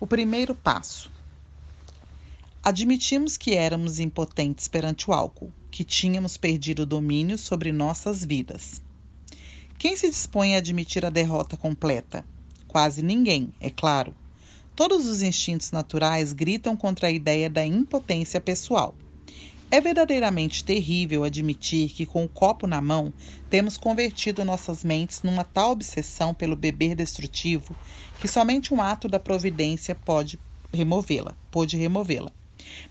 O primeiro passo. Admitimos que éramos impotentes perante o álcool, que tínhamos perdido o domínio sobre nossas vidas. Quem se dispõe a admitir a derrota completa? Quase ninguém, é claro. Todos os instintos naturais gritam contra a ideia da impotência pessoal. É verdadeiramente terrível admitir que, com o copo na mão, temos convertido nossas mentes numa tal obsessão pelo beber destrutivo que somente um ato da providência pode removê-la, pode removê-la.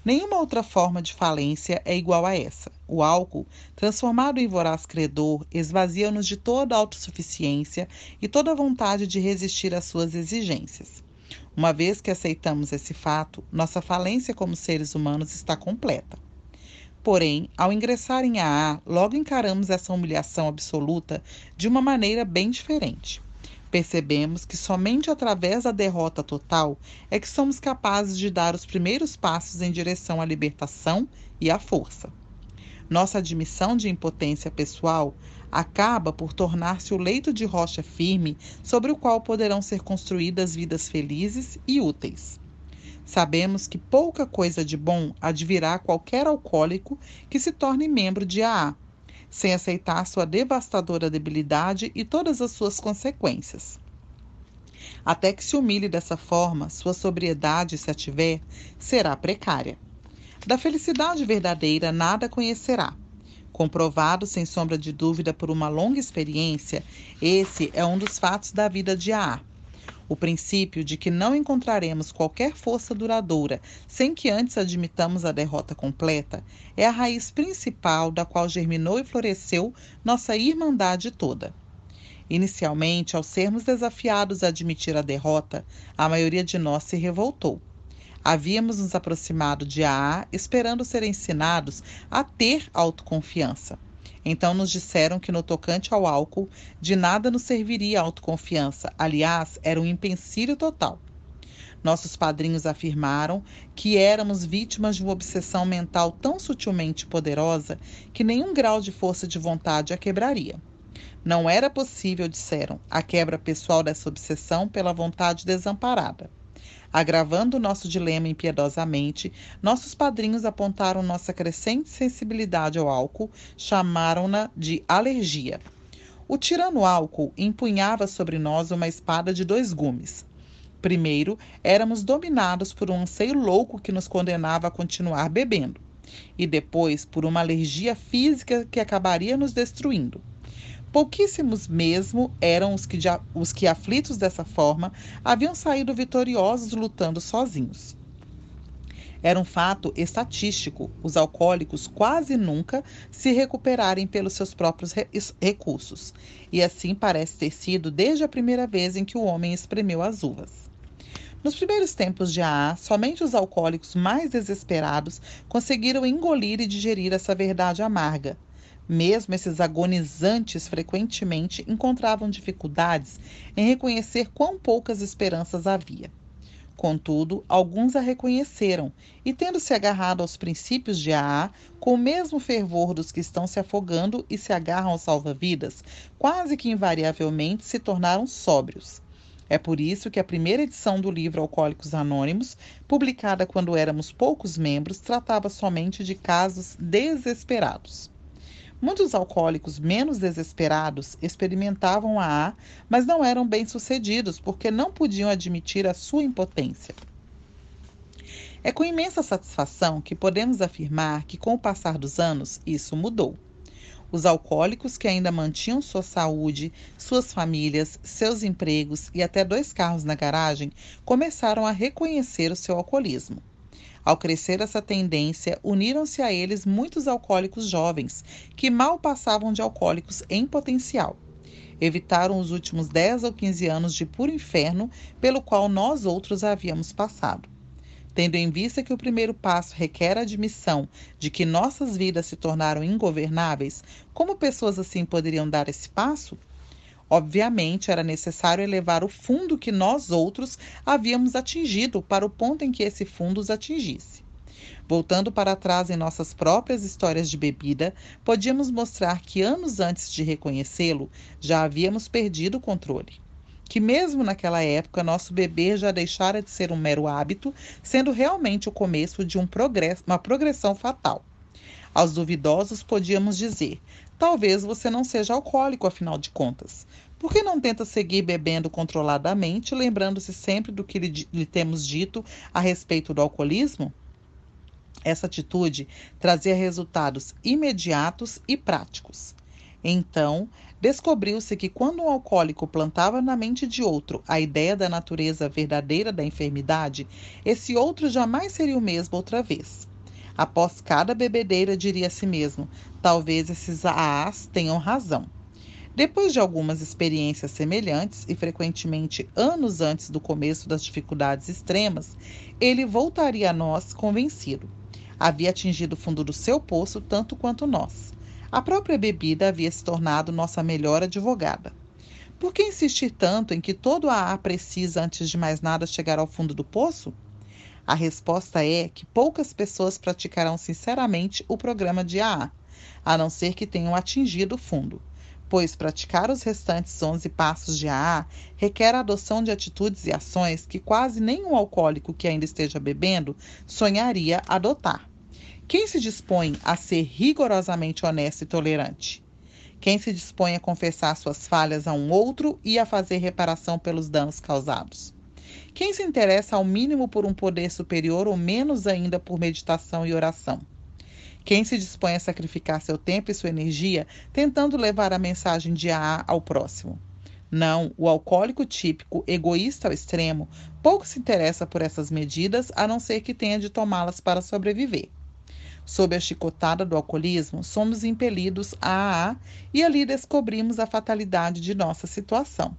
Nenhuma outra forma de falência é igual a essa. O álcool, transformado em voraz credor, esvazia-nos de toda a autossuficiência e toda a vontade de resistir às suas exigências. Uma vez que aceitamos esse fato, nossa falência como seres humanos está completa. Porém, ao ingressar em AA, logo encaramos essa humilhação absoluta de uma maneira bem diferente. Percebemos que somente através da derrota total é que somos capazes de dar os primeiros passos em direção à libertação e à força. Nossa admissão de impotência pessoal acaba por tornar-se o leito de rocha firme sobre o qual poderão ser construídas vidas felizes e úteis. Sabemos que pouca coisa de bom advirá a qualquer alcoólico que se torne membro de AA, sem aceitar sua devastadora debilidade e todas as suas consequências. Até que se humilhe dessa forma, sua sobriedade, se a tiver, será precária. Da felicidade verdadeira nada conhecerá. Comprovado sem sombra de dúvida por uma longa experiência, esse é um dos fatos da vida de AA o princípio de que não encontraremos qualquer força duradoura sem que antes admitamos a derrota completa é a raiz principal da qual germinou e floresceu nossa irmandade toda. Inicialmente, ao sermos desafiados a admitir a derrota, a maioria de nós se revoltou. Havíamos nos aproximado de AA esperando ser ensinados a ter autoconfiança. Então nos disseram que no tocante ao álcool, de nada nos serviria a autoconfiança. Aliás, era um empecilho total. Nossos padrinhos afirmaram que éramos vítimas de uma obsessão mental tão sutilmente poderosa que nenhum grau de força de vontade a quebraria. Não era possível, disseram, a quebra pessoal dessa obsessão pela vontade desamparada. Agravando o nosso dilema impiedosamente, nossos padrinhos apontaram nossa crescente sensibilidade ao álcool, chamaram-na de alergia. O tirano álcool empunhava sobre nós uma espada de dois gumes. Primeiro, éramos dominados por um anseio louco que nos condenava a continuar bebendo, e depois por uma alergia física que acabaria nos destruindo. Pouquíssimos mesmo eram os que, os que, aflitos dessa forma, haviam saído vitoriosos lutando sozinhos. Era um fato estatístico os alcoólicos quase nunca se recuperarem pelos seus próprios recursos, e assim parece ter sido desde a primeira vez em que o homem espremeu as uvas. Nos primeiros tempos de AA, somente os alcoólicos mais desesperados conseguiram engolir e digerir essa verdade amarga, mesmo esses agonizantes frequentemente encontravam dificuldades em reconhecer quão poucas esperanças havia. Contudo, alguns a reconheceram e, tendo se agarrado aos princípios de AA, com o mesmo fervor dos que estão se afogando e se agarram ao salva-vidas, quase que invariavelmente se tornaram sóbrios. É por isso que a primeira edição do livro Alcoólicos Anônimos, publicada quando éramos poucos membros, tratava somente de casos desesperados. Muitos alcoólicos menos desesperados experimentavam a A, mas não eram bem-sucedidos porque não podiam admitir a sua impotência. É com imensa satisfação que podemos afirmar que, com o passar dos anos, isso mudou. Os alcoólicos que ainda mantinham sua saúde, suas famílias, seus empregos e até dois carros na garagem começaram a reconhecer o seu alcoolismo. Ao crescer essa tendência, uniram-se a eles muitos alcoólicos jovens, que mal passavam de alcoólicos em potencial. Evitaram os últimos 10 ou 15 anos de puro inferno pelo qual nós outros havíamos passado. Tendo em vista que o primeiro passo requer a admissão de que nossas vidas se tornaram ingovernáveis, como pessoas assim poderiam dar esse passo? Obviamente, era necessário elevar o fundo que nós outros havíamos atingido para o ponto em que esse fundo os atingisse. Voltando para trás em nossas próprias histórias de bebida, podíamos mostrar que anos antes de reconhecê-lo, já havíamos perdido o controle. que, mesmo naquela época, nosso beber já deixara de ser um mero hábito, sendo realmente o começo de um progresso, uma progressão fatal. Aos duvidosos, podíamos dizer: talvez você não seja alcoólico, afinal de contas. Por que não tenta seguir bebendo controladamente, lembrando-se sempre do que lhe, lhe temos dito a respeito do alcoolismo? Essa atitude trazia resultados imediatos e práticos. Então, descobriu-se que quando um alcoólico plantava na mente de outro a ideia da natureza verdadeira da enfermidade, esse outro jamais seria o mesmo outra vez. Após cada bebedeira, diria a si mesmo: talvez esses AAs tenham razão. Depois de algumas experiências semelhantes, e frequentemente anos antes do começo das dificuldades extremas, ele voltaria a nós convencido. Havia atingido o fundo do seu poço tanto quanto nós. A própria bebida havia se tornado nossa melhor advogada. Por que insistir tanto em que todo AA precisa, antes de mais nada, chegar ao fundo do poço? A resposta é que poucas pessoas praticarão sinceramente o programa de AA, a não ser que tenham atingido o fundo, pois praticar os restantes 11 passos de AA requer a adoção de atitudes e ações que quase nenhum alcoólico que ainda esteja bebendo sonharia adotar. Quem se dispõe a ser rigorosamente honesto e tolerante? Quem se dispõe a confessar suas falhas a um outro e a fazer reparação pelos danos causados? Quem se interessa ao mínimo por um poder superior ou menos ainda por meditação e oração? Quem se dispõe a sacrificar seu tempo e sua energia tentando levar a mensagem de AA ao próximo? Não, o alcoólico típico, egoísta ao extremo, pouco se interessa por essas medidas, a não ser que tenha de tomá-las para sobreviver. Sob a chicotada do alcoolismo, somos impelidos a A e ali descobrimos a fatalidade de nossa situação.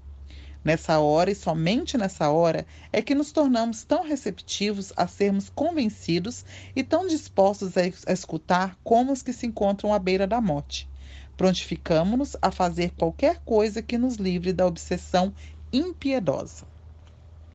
Nessa hora e somente nessa hora é que nos tornamos tão receptivos a sermos convencidos e tão dispostos a escutar como os que se encontram à beira da morte. Prontificamos-nos a fazer qualquer coisa que nos livre da obsessão impiedosa.